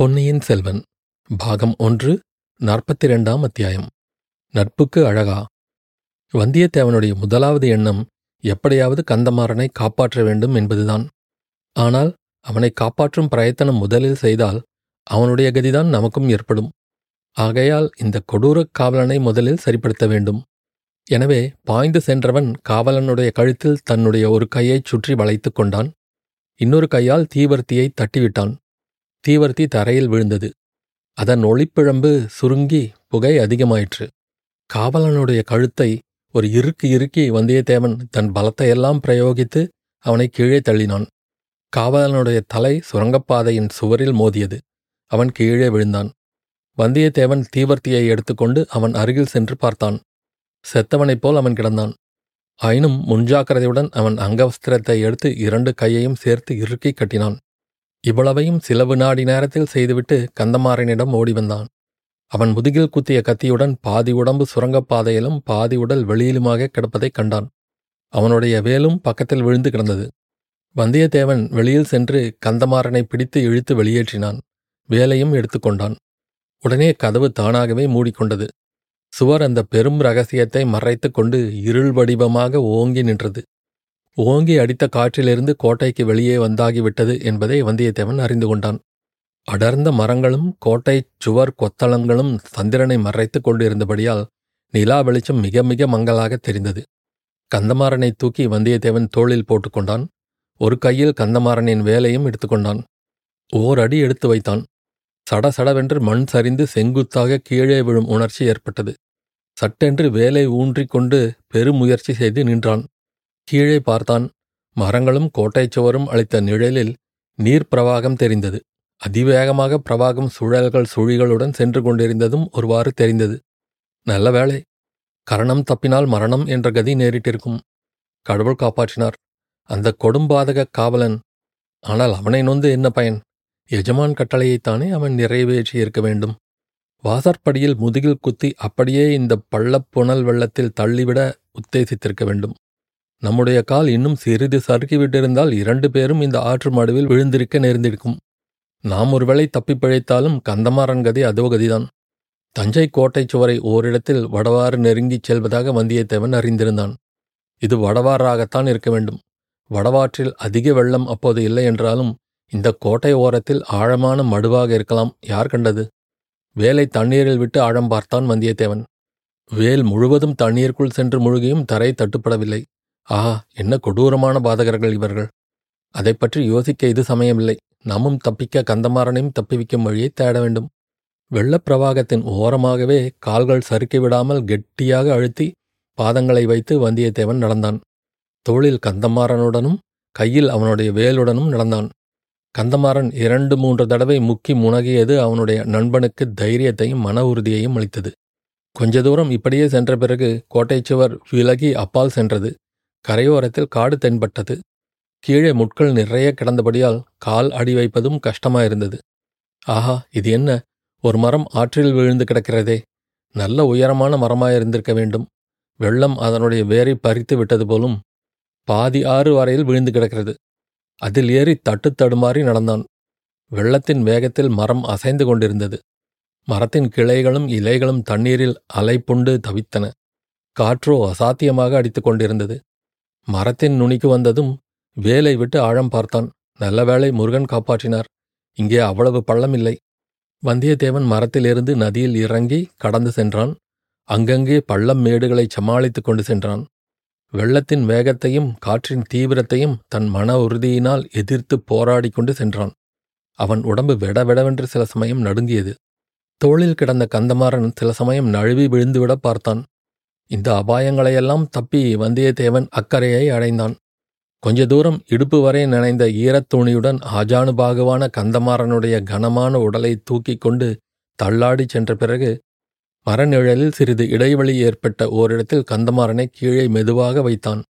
பொன்னியின் செல்வன் பாகம் ஒன்று நாற்பத்தி ரெண்டாம் அத்தியாயம். நட்புக்கு அழகா? வந்தியத்தேவனுடைய முதலாவது எண்ணம் எப்படியாவது கந்தமாறனை காப்பாற்ற வேண்டும் என்பதுதான். ஆனால் அவனை காப்பாற்றும் பிரயத்தனம் முதலில் செய்தால் அவனுடைய கதிதான் நமக்கும் ஏற்படும். ஆகையால் இந்த கொடூரக் காவலனை முதலில் சரிப்படுத்த வேண்டும். எனவே பாய்ந்து சென்றவன் காவலனுடைய கழுத்தில் தன்னுடைய ஒரு கையைச் சுற்றி வளைத்துக் கொண்டான். இன்னொரு கையால் தீவர்த்தியை தட்டிவிட்டான். தீவர்த்தி தரையில் விழுந்தது. அதன் ஒளிப்பிழம்பு சுருங்கி புகை அதிகமாயிற்று. காவலனுடைய கழுத்தை ஒரு இறுக்கி இறுக்கி வந்தியத்தேவன் தன் பலத்தையெல்லாம் பிரயோகித்து அவனை கீழே தள்ளினான். காவலனுடைய தலை சுரங்கப்பாதையின் சுவரில் மோதியது. அவன் கீழே விழுந்தான். வந்தியத்தேவன் தீவர்த்தியை எடுத்துக்கொண்டு அவன் அருகில் சென்று பார்த்தான். செத்தவனைப் போல் அவன் கிடந்தான். ஆயினும் முன்ஜாக்கிரதையுடன் அவன் அங்கவஸ்திரத்தை எடுத்து இரண்டு கையையும் சேர்த்து இறுக்கி கட்டினான். இவ்வளவையும் சில வினாடி நேரத்தில் செய்துவிட்டு கந்தமாறனிடம் ஓடி வந்தான் அவன் முதுகில் குத்திய கத்தியுடன் பாதி உடம்பு சுரங்கப்பாதையிலும் பாதி உடல் வெளியிலுமாக கிடப்பதைக் கண்டான். அவனுடைய வேலும் பக்கத்தில் விழுந்து கிடந்தது. வந்தியத்தேவன் வெளியில் சென்று கந்தமாறனை பிடித்து இழுத்து வெளியேற்றினான். வேலையும் எடுத்துக்கொண்டான். உடனே கதவு தானாகவே மூடிக்கொண்டது. சுவர் அந்த பெரும் ரகசியத்தை மறைத்துக் கொண்டு இருள் வடிவமாக ஓங்கி நின்றது. ஓங்கி அடித்த காற்றிலிருந்து கோட்டைக்கு வெளியே வந்தாகிவிட்டது என்பதை வந்தியத்தேவன் அறிந்து கொண்டான். அடர்ந்த மரங்களும் கோட்டை சுவர் கொத்தளங்களும் சந்திரனை மறைத்துக் கொண்டிருந்தபடியால் நிலா வெளிச்சம் மிக மிக மங்கலாக தெரிந்தது. கந்தமாறனை தூக்கி வந்தியத்தேவன் தோளில் போட்டுக்கொண்டான் ஒரு கையில் கந்தமாறனின் வேலையும் எடுத்துக்கொண்டான் ஓர் அடி எடுத்து வைத்தான். சடசடவென்று மண் சரிந்து செங்குத்தாக கீழே விழும் உணர்ச்சி ஏற்பட்டது. சட்டென்று வேலை ஊன்றிக் கொண்டு பெருமுயற்சி செய்து நின்றான். கீழே பார்த்தான். மரங்களும் கோட்டைச் சுவரும் அளித்த நிழலில் நீர் பிரவாகம் தெரிந்தது. அதிவேகமாக பிரவாகம் சுழல்கள் சுழிகளுடன் சென்று கொண்டிருந்ததும் ஒருவாறு தெரிந்தது. நல்ல வேளை கரணம் தப்பினால் மரணம் என்ற கதி நேரிட்டிருக்கும். கடவுள் காப்பாற்றினார். அந்த கொடும்பாதக காவலன் ஆனால் அவனை நொந்து என்ன பயன்? எஜமான் கட்டளையைத்தானே அவன் நிறைவேற்றி இருக்க வேண்டும். வாசற்படியில் முதுகில் குத்தி அப்படியே இந்த பள்ளப் புனல் வெள்ளத்தில் தள்ளிவிட உத்தேசித்திருக்க வேண்டும். நம்முடைய கால் இன்னும் சிறிது சறுக்கிவிட்டிருந்தால் இரண்டு பேரும் இந்த ஆற்று மடுவில் விழுந்திருக்க நேர்ந்திருக்கும். நாம் ஒருவேளை தப்பிப் பிழைத்தாலும் கந்தமாறன் கதி அதோ கதிதான். தஞ்சை கோட்டைச் சுவரை ஓரிடத்தில் வடவாறு நெருங்கிச் செல்வதாக வந்தியத்தேவன் அறிந்திருந்தான். இது வடவாறாகத்தான் இருக்க வேண்டும். வடவாற்றில் அதிக வெள்ளம் அப்போது இல்லை என்றாலும் இந்த கோட்டை ஓரத்தில் ஆழமான மடுவாக இருக்கலாம். யார் கண்டது? வேலை தண்ணீரில் விட்டு ஆழம் பார்த்தான் வந்தியத்தேவன். வேல் முழுவதும் தண்ணீருக்குள் சென்று முழுகியும் தரை தட்டுப்படவில்லை. ஆஹா என்ன கொடூரமான பாதகர்கள் இவர்கள். அதை பற்றி யோசிக்க இது சமயமில்லை. நாமும் தப்பிக்க கந்தமாறனையும் தப்பிவிக்கும் வழியை தேட வேண்டும். வெள்ளப்பிரவாகத்தின் ஓரமாகவே கால்கள் சறுக்கி விடாமல் கெட்டியாக அழுத்தி பாதங்களை வைத்து வந்தியத்தேவன் நடந்தான். தோளில் கந்தமாறனுடனும் கையில் அவனுடைய வேலுடனும் நடந்தான். கந்தமாறன் இரண்டு மூன்று தடவை முக்கி முனகியது அவனுடைய நண்பனுக்கு தைரியத்தையும் மன உறுதியையும் அளித்தது. கொஞ்ச தூரம் இப்படியே சென்ற பிறகு கோட்டைச்சுவர் விலகி அப்பால் சென்றது. கரையோரத்தில் காடு தென்பட்டது. கீழே முட்கள் நிறைய கிடந்தபடியால் கால் அடி வைப்பதும் கஷ்டமாயிருந்தது. ஆஹா இது என்ன? ஒரு மரம் ஆற்றில் விழுந்து கிடக்கிறதே. நல்ல உயரமான மரமாயிருந்திருக்க வேண்டும். வெள்ளம் அதனுடைய வேரை பறித்து விட்டது போலும் பாதி ஆறு வரையில் விழுந்து கிடக்கிறது. அதில் ஏறி தட்டு தடுமாறி நடந்தான். வெள்ளத்தின் வேகத்தில் மரம் அசைந்து கொண்டிருந்தது. மரத்தின் கிளைகளும் இலைகளும் தண்ணீரில் அலைப்புண்டு தவித்தன. காற்றோ அசாத்தியமாக அடித்துக் கொண்டிருந்தது. மரத்தின் நுனிக்கு வந்ததும் வேலை விட்டு ஆழம் பார்த்தான். நல்ல வேளை முருகன் காப்பாற்றினார். இங்கே அவ்வளவு பள்ளம் இல்லை வந்தியத்தேவன் மரத்திலிருந்து நதியில் இறங்கி கடந்து சென்றான். அங்கங்கே பள்ளம் மேடுகளை சமாளித்துக் கொண்டு சென்றான். வெள்ளத்தின் வேகத்தையும் காற்றின் தீவிரத்தையும் தன் மன உறுதியினால் எதிர்த்து போராடி கொண்டு சென்றான். அவன் உடம்பு விடவிடவென்று சில சமயம் நடுங்கியது. தோளில் கிடந்த கந்தமாறன் சில சமயம் நழுவி விழுந்துவிட பார்த்தான். இந்த அபாயங்களையெல்லாம் தப்பி வந்தியத்தேவன் அக்கறையை அடைந்தான். கொஞ்ச தூரம் இடுப்பு வரை நனைந்த ஈரத்துணியுடன் ஆஜானுபாகுவான கந்தமாறனுடைய கனமான உடலை தூக்கிக் கொண்டு தள்ளாடிச் சென்ற பிறகு மரநிழலில் சிறிது இடைவெளி ஏற்பட்ட ஓரிடத்தில் கந்தமாறனை கீழே மெதுவாக வைத்தான்.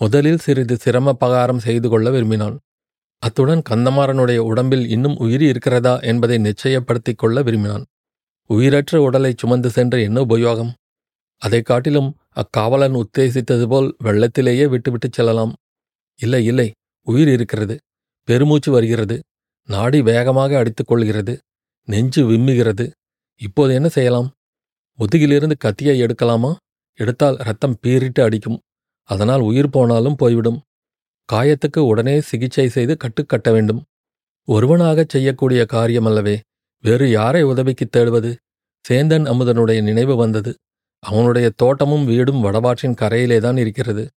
முதலில் சிறிது சிரம பகாரம் செய்து கொள்ள விரும்பினான். அத்துடன் கந்தமாறனுடைய உடம்பில் இன்னும் உயிர் இருக்கிறதா என்பதை நிச்சயப்படுத்திக் கொள்ள விரும்பினான். உயிரற்ற உடலை சுமந்து சென்ற என்ன உபயோகம்? அதைக் காட்டிலும் அக்காவலன் உத்தேசித்தது போல் வெள்ளத்திலேயே விட்டுவிட்டுச் செல்லலாம். இல்லை இல்லை உயிர் இருக்கிறது. பெருமூச்சு வருகிறது. நாடி வேகமாக அடித்துக் கொள்கிறது. நெஞ்சு விம்முகிறது. இப்போது என்ன செய்யலாம்? முதுகிலிருந்து கத்தியை எடுக்கலாமா? எடுத்தால் ரத்தம் பீறிட்டு அடிக்கும். அதனால் உயிர் போனாலும் போய்விடும். காயத்துக்கு உடனே சிகிச்சை செய்து கட்டுக்கட்ட வேண்டும். ஒருவனாகச் செய்யக்கூடிய காரியமல்லவே. வேறு யாரை உதவிக்குத் தேடுவது? சேந்தன் அமுதனுடைய நினைவு வந்தது. அவனுடைய தோட்டமும் வீடும் வடவாற்றின் கரையிலேதான் இருக்கிறது.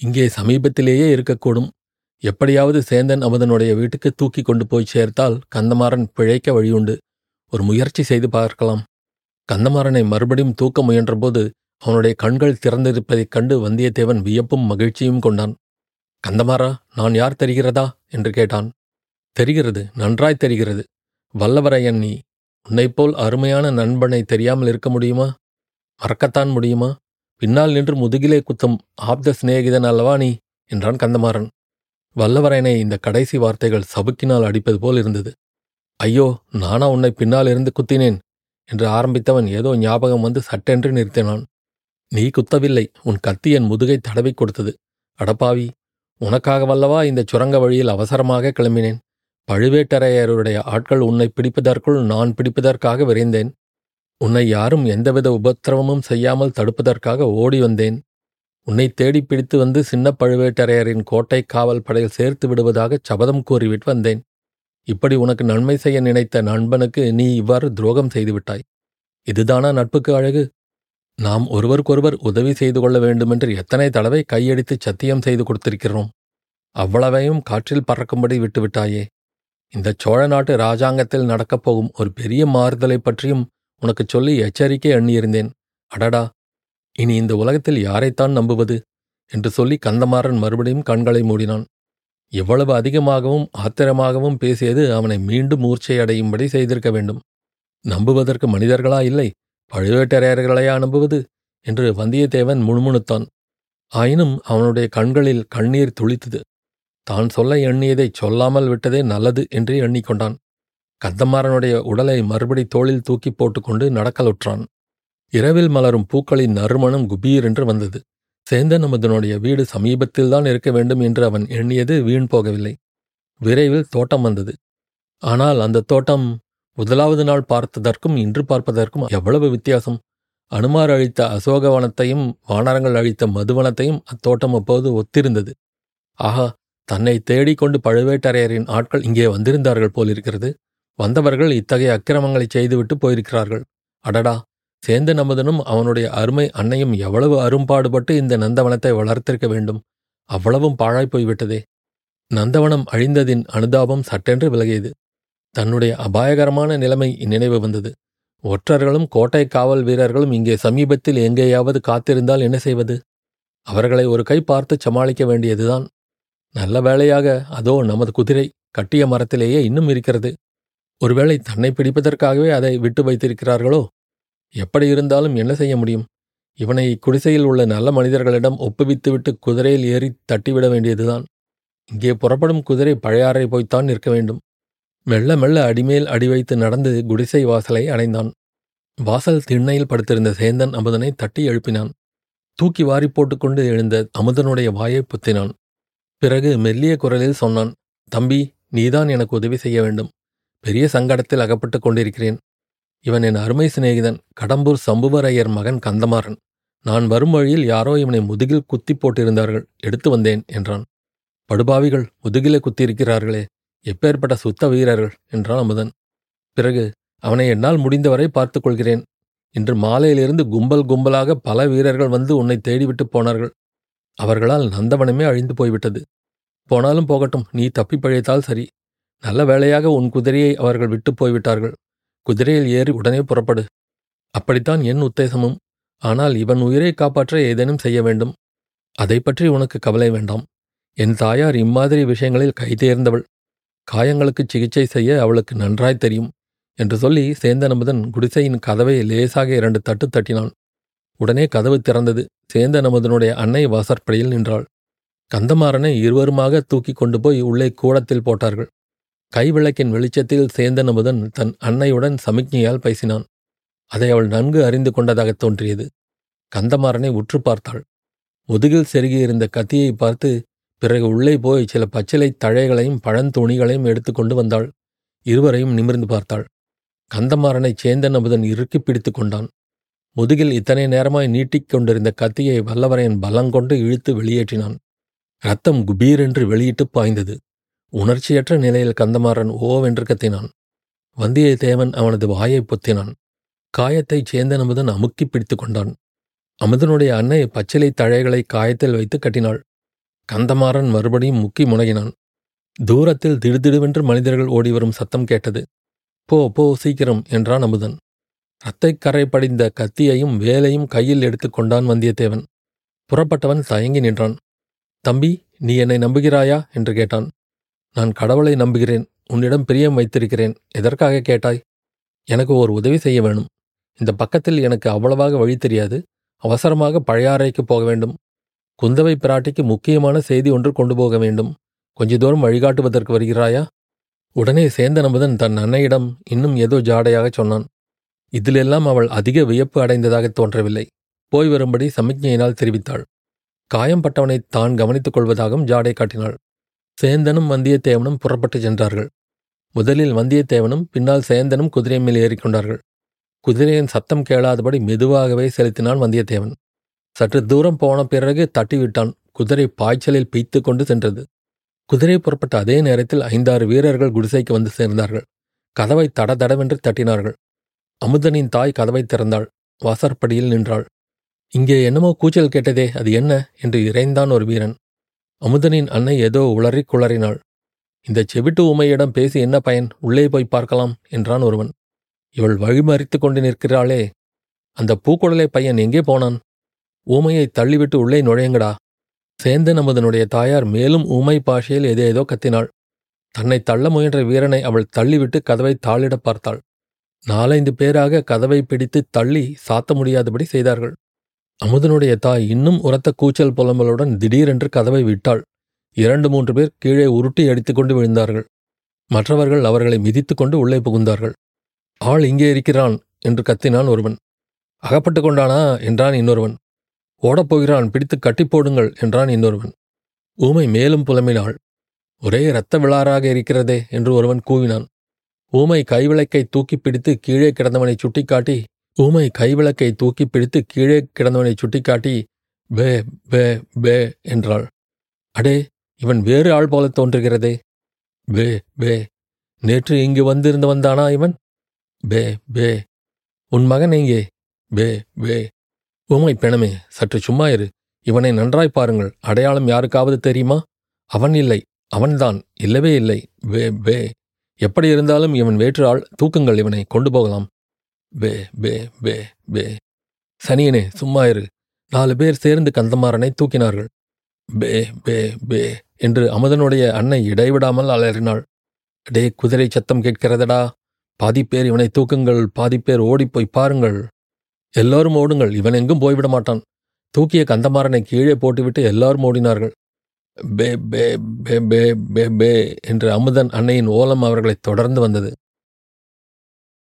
இங்கே சமீபத்திலேயே இருக்கக்கூடும். எப்படியாவது சேந்தன் அமுதனுடைய வீட்டுக்கு தூக்கி கொண்டு போய் சேர்த்தால் கந்தமாறன் பிழைக்க வழியுண்டு. ஒரு முயற்சி செய்து பார்க்கலாம். கந்தமாறனை மறுபடியும் தூக்க முயன்றபோது அவனுடைய கண்கள் திறந்திருப்பதைக் கண்டு வந்தியத்தேவன் வியப்பும் மகிழ்ச்சியும் கொண்டான். கந்தமாறா நான் யார் தெரிகிறதா? என்று கேட்டான். தெரிகிறது நன்றாய் தெரிகிறது. வல்லவரையன் நீ. உன்னைப்போல் அருமையான நண்பனை தெரியாமல் இருக்க முடியுமா? மறக்கத்தான் முடியுமா? பின்னால் நின்று முதுகிலே குத்தும் ஆப்த சிநேகிதன் அல்லவா நீ? என்றான் கந்தமாறன். வல்லவரையனை இந்த கடைசி வார்த்தைகள் சபுக்கினால் அடிப்பது போல் இருந்தது. ஐயோ நானா உன்னை பின்னால் இருந்து குத்தினேன்? என்று ஆரம்பித்தவன் ஏதோ ஞாபகம் வந்து சட்டென்று நிறுத்தினான். நீ குத்தவில்லை உன் கத்தி என் முதுகை தடவிக் கொடுத்தது. அடப்பாவி உனக்காகவல்லவா இந்த சுரங்க வழியில் அவசரமாக கிளம்பினேன்? பழுவேட்டரையருடைய ஆட்கள் உன்னை பிடிப்பதற்குள் நான் பிடிப்பதற்காக விரைந்தேன். உன்னை யாரும் எந்தவித உபத்திரவமும் செய்யாமல் தடுப்பதற்காக ஓடி வந்தேன். உன்னை தேடி பிடித்து வந்து சின்ன பழுவேட்டரையரின் கோட்டை காவல் படையில் சேர்த்து விடுவதாக சபதம் கூறிவிட்டு வந்தேன். இப்படி உனக்கு நன்மை செய்ய நினைத்த நண்பனுக்கு நீ இவ்வாறு துரோகம் செய்துவிட்டாய். இதுதானா நட்புக்கு அழகு? நாம் ஒருவருக்கொருவர் உதவி செய்து கொள்ள வேண்டுமென்று எத்தனை தடவை கையடித்து சத்தியம் செய்து கொடுத்திருக்கிறோம். அவ்வளவையும் காற்றில் பறக்கும்படி விட்டுவிட்டாயே. இந்த சோழ நாட்டு ராஜாங்கத்தில் நடக்கப் போகும் ஒரு பெரிய மாறுதலை பற்றியும் உனக்குச் சொல்லி எச்சரிக்கை எண்ணியிருந்தேன். அடடா இனி இந்த உலகத்தில் யாரைத்தான் நம்புவது? என்று சொல்லி கந்தமாறன் மறுபடியும் கண்களை மூடினான். எவ்வளவு அதிகமாகவும் ஆத்திரமாகவும் பேசியது அவனை மீண்டும் மூர்ச்சையடையும்படி செய்திருக்க வேண்டும். நம்புவதற்கு மனிதர்களா இல்லை பழுவேட்டரையர்களையா நம்புவது? என்று வந்தியத்தேவன் முணுமுணுத்தான். ஆயினும் அவனுடைய கண்களில் கண்ணீர் துளித்தது. தான் சொல்ல எண்ணியதை சொல்லாமல் விட்டதே நல்லது என்று எண்ணிக்கொண்டான். கந்தமாறனுடைய உடலை மறுபடி தோளில் தூக்கி போட்டுக்கொண்டு நடக்கலுற்றான். இரவில் மலரும் பூக்களின் நறுமணம் குபீரென்று வந்தது. சேந்தன் அமுதனுடைய வீடு சமீபத்தில்தான் இருக்க வேண்டும் என்று அவன் எண்ணியது வீண் போகவில்லை. விரைவில் தோட்டம் வந்தது. ஆனால் அந்த தோட்டம் முதலாவது நாள் பார்த்ததற்கும் இன்று பார்ப்பதற்கும் எவ்வளவு வித்தியாசம். அனுமார் அழித்த அசோகவனத்தையும் வானரங்கள் அழித்த மதுவனத்தையும் அத்தோட்டம் அப்போது ஒத்திருந்தது. ஆஹா தன்னை தேடிக்கொண்டு பழுவேட்டரையரின் ஆட்கள் இங்கே வந்திருந்தார்கள் போலிருக்கிறது. வந்தவர்கள் இத்தகைய அக்கிரமங்களை செய்துவிட்டு போயிருக்கிறார்கள். அடடா சேந்த நமதனும் அவனுடைய அருமை அன்னையும் எவ்வளவு அரும்பாடுபட்டு இந்த நந்தவனத்தை வளர்த்திருக்க வேண்டும். அவ்வளவும் பாழாய் போய்விட்டதே. நந்தவனம் அழிந்ததின் அனுதாபம் சட்டென்று விலகியது. தன்னுடைய அபாயகரமான நிலைமை நினைவு வந்தது. ஒற்றர்களும் கோட்டை காவல் வீரர்களும் இங்கே சமீபத்தில் எங்கேயாவது காத்திருந்தால் என்ன செய்வது? அவர்களை ஒரு கை பார்த்து சமாளிக்க வேண்டியதுதான். நல்ல வேளையாக அதோ நமது குதிரை கட்டிய மரத்திலேயே இன்னும் இருக்கிறது. ஒருவேளை தன்னை பிடிப்பதற்காகவே அதை விட்டு வைத்திருக்கிறார்களோ? எப்படி இருந்தாலும் என்ன செய்ய முடியும்? இவனை குடிசையில் உள்ள நல்ல மனிதர்களிடம் ஒப்புவித்துவிட்டு குதிரையில் ஏறி தட்டிவிட வேண்டியதுதான். இங்கே புறப்படும் குதிரை பழையாறை போய்த்தான் நிற்க வேண்டும். மெல்ல மெல்ல அடிமேல் அடி வைத்து நடந்து குடிசை வாசலை அடைந்தான் வாசல் திண்ணையில் படுத்திருந்த சேந்தன் அமுதனை தட்டி எழுப்பினான். தூக்கி வாரி போட்டுக்கொண்டு எழுந்த அமுதனுடைய வாயை புத்தினான். பிறகு மெல்லிய குரலில் சொன்னான் தம்பி நீதான் எனக்கு உதவி செய்ய வேண்டும். பெரிய சங்கடத்தில் அகப்பட்டுக் கொண்டிருக்கிறேன். இவன் என் அருமை சிநேகிதன் கடம்பூர் சம்புவரையர் மகன் கந்தமாறன். நான் வரும் வழியில் யாரோ இவனை முதுகில் குத்தி போட்டிருந்தார்கள் எடுத்து வந்தேன் என்றான். படுபாவிகள் முதுகிலே குத்தியிருக்கிறார்களே எப்பேற்பட்ட சுத்த வீரர்கள் என்றான் அமுதன். பிறகு அவனை என்னால் முடிந்தவரை பார்த்துக்கொள்கிறேன் இன்று மாலையிலிருந்து கும்பல் கும்பலாக பல வீரர்கள் வந்து உன்னை தேடிவிட்டு போனார்கள். அவர்களால் நந்தவனமே அழிந்து போய்விட்டது. போனாலும் போகட்டும் நீ தப்பி பழைத்தால் சரி. நல்ல வேளையாக உன் குதிரையை அவர்கள் விட்டு போய்விட்டார்கள். குதிரையில் ஏறி உடனே புறப்படு. அப்படித்தான் என் உத்தேசமும். ஆனால் இவன் உயிரை காப்பாற்ற ஏதேனும் செய்ய வேண்டும். அதை பற்றி உனக்கு கவலை வேண்டாம். என் தாயார் இம்மாதிரி விஷயங்களில் கைதேர்ந்தவள் காயங்களுக்கு சிகிச்சை செய்ய அவளுக்கு நன்றாய் தெரியும் என்று சொல்லி சேந்தநமுதன் குடிசையின் கதவை லேசாக இரண்டு தட்டு தட்டினான். உடனே கதவு திறந்தது. சேந்தநமுதனுடைய அன்னை வாசற்படியில் நின்றாள். கந்தமாறனை இருவருமாக தூக்கிக் கொண்டு போய் உள்ளே கூடத்தில் போட்டார்கள். கைவிளக்கின் வெளிச்சத்தில் சேந்தனமுதன் தன் அன்னையுடன் சமிக்ஞையால் பேசினான். அதை அவள் நன்கு அறிந்து கொண்டதாகத் தோன்றியது. கந்தமாறனை உற்று பார்த்தாள். முதுகில் செருகியிருந்த கத்தியை பார்த்து பிறகு உள்ளே போய் சில பச்சிலை தழைகளையும் பழந்துணிகளையும் எடுத்துக்கொண்டு வந்தாள். இருவரையும் நிமிர்ந்து பார்த்தாள். கந்தமாறனை சேந்தன் அமுதன் இறுக்கி பிடித்து கொண்டான். முதுகில் இத்தனை நேரமாய் நீட்டிக் கொண்டிருந்த கத்தியை வல்லவரையன் பலங்கொண்டு இழுத்து வெளியேற்றினான். ரத்தம் குபீரென்று வெளியிட்டு பாய்ந்தது. உணர்ச்சியற்ற நிலையில் கந்தமாறன் ஓவென்று கத்தினான். வந்தியத்தேவன் அவனது வாயை பொத்தினான். காயத்தை சேந்தன் அமுதன் அமுக்கி பிடித்து கொண்டான். அமுதனுடைய அன்னை பச்சிலை தழைகளை காயத்தில் வைத்து கட்டினாள். கந்தமாறன் மறுபடியும் முக்கி முனகினான். தூரத்தில் திடுதிடுவென்று மனிதர்கள் ஓடிவரும் சத்தம் கேட்டது. போ போ சீக்கிரம் என்றான் அமுதன். ரத்தைக் கரை படிந்த கத்தியையும் வேலையும் கையில் எடுத்துக் கொண்டான் வந்தியத்தேவன் புறப்பட்டவன் தயங்கி நின்றான். தம்பி நீ என்னை நம்புகிறாயா? என்று கேட்டான். நான் கடவுளை நம்புகிறேன் உன்னிடம் பிரியம் வைத்திருக்கிறேன் எதற்காக கேட்டாய்? எனக்கு ஒரு உதவி செய்ய வேணும். இந்த பக்கத்தில் எனக்கு அவ்வளவாக வழி தெரியாது அவசரமாக பழையாறைக்கு போக வேண்டும். குந்தவை பிராட்டிக்கு முக்கியமான செய்தி ஒன்று கொண்டு போக வேண்டும். கொஞ்ச தூரம் வழிகாட்டுவதற்கு வருகிறாயா? உடனே சேந்தன் அமுதன் தன் அன்னையிடம் இன்னும் ஏதோ ஜாடையாகச் சொன்னான். இதிலெல்லாம் அவள் அதிக வியப்பு அடைந்ததாக தோன்றவில்லை. போய் வரும்படி சமிக்ஞையினால் தெரிவித்தாள். காயம்பட்டவனை தான் கவனித்துக் கொள்வதாகவும் ஜாடை காட்டினாள். சேந்தனும் வந்தியத்தேவனும் புறப்பட்டுச் சென்றார்கள். முதலில் வந்தியத்தேவனும் பின்னால் சேந்தனும் குதிரை மேல் ஏறிக்கொண்டார்கள். குதிரையின் சத்தம் கேளாதபடி மெதுவாகவே செலுத்தினான் வந்தியத்தேவன். சற்று தூரம் போன பிறகு தட்டிவிட்டான். குதிரை பாய்ச்சலில் பீய்த்து கொண்டு சென்றது. குதிரை புறப்பட்ட அதே நேரத்தில் ஐந்தாறு வீரர்கள் குடிசைக்கு வந்து சேர்ந்தார்கள். கதவை தடதடவென்று தட்டினார்கள். அமுதனின் தாய் கதவை திறந்தாள். வாசற்படியில் நின்றாள். இங்கே என்னமோ கூச்சல் கேட்டதே அது என்ன? என்று இறைந்தான் ஒரு வீரன். அமுதனின் அன்னை ஏதோ உளறிக் குளறினாள். இந்த செவிட்டு உமையிடம் பேசி என்ன பயன்? உள்ளே போய் பார்க்கலாம் என்றான் ஒருவன். இவள் வழிமறித்து கொண்டு நிற்கிறாளே அந்த பூக்குடலை பையன் எங்கே போனான்? ஊமையை தள்ளிவிட்டு உள்ளே நுழையுங்கடா. சேந்தன் அமுதனுடைய தாயார் மேலும் ஊமை பாஷையில் ஏதேதோ கத்தினாள். தன்னை தள்ள முயன்ற வீரனை அவள் தள்ளிவிட்டு கதவை தாளிடப் பார்த்தாள். நாலைந்து பேராக கதவை பிடித்து தள்ளி சாத்த முடியாதபடி செய்தார்கள். அமுதனுடைய தாய் இன்னும் உரத்த கூச்சல் புலம்பலுடன் திடீரென்று கதவை விட்டாள். இரண்டு மூன்று பேர் கீழே உருட்டி அடித்துக்கொண்டு விழுந்தார்கள். மற்றவர்கள் அவர்களை மிதித்து கொண்டு உள்ளே புகுந்தார்கள். ஆள் இங்கே இருக்கிறான் என்று கத்தினான் ஒருவன். அகப்பட்டு கொண்டானா? என்றான் இன்னொருவன். ஓடப்போகிறான் பிடித்து கட்டி போடுங்கள் என்றான் இன்னொருவன். ஊமை மேலும் புலம்பினாள். ஒரே இரத்த விழாராக இருக்கிறதே என்று ஒருவன் கூவினான். ஊமை கைவிளக்கை தூக்கி பிடித்து கீழே கிடந்தவனை சுட்டிக்காட்டி ஊமை கைவிளக்கை தூக்கி பிடித்து கீழே கிடந்தவனை சுட்டிக்காட்டி பே பே பே என்றாள். அடே இவன் வேறு ஆள் போல தோன்றுகிறதே. பே பே நேற்று இங்கு வந்திருந்தவன் தானா இவன்? பே பே. உன் மகன் எங்கே? பே பே. ஊமை பிணமே சற்று சும்மா இரு. இவனை நன்றாய் பாருங்கள். அடையாளம் யாருக்காவது தெரியுமா? அவன் இல்லை. அவன்தான். இல்லவே இல்லை. பே பே. எப்படி இருந்தாலும் இவன் வேற்று ஆள். தூக்குங்கள் இவனை. கொண்டு போகலாம். பே பே பே பே. சனியனே சும்மா இரு. நாலு பேர் சேர்ந்து கந்தமாறனை தூக்கினார்கள். பே பே பே என்று அமுதனுடைய அன்னை இடைவிடாமல் அலறினாள். டே குதிரை சத்தம் கேட்கிறதடா? பாதிப்பேர் இவனை தூக்குங்கள் பாதிப்பேர் ஓடிப்போய் பாருங்கள். எல்லோரும் ஓடுங்கள் இவன் எங்கும் போய்விட மாட்டான். தூக்கிய கந்தமாறனை கீழே போட்டுவிட்டு எல்லாரும் ஓடினார்கள். பே பே பே பே பே பே என்று அமுதன் அன்னையின் ஓலம் அவர்களை தொடர்ந்து வந்தது.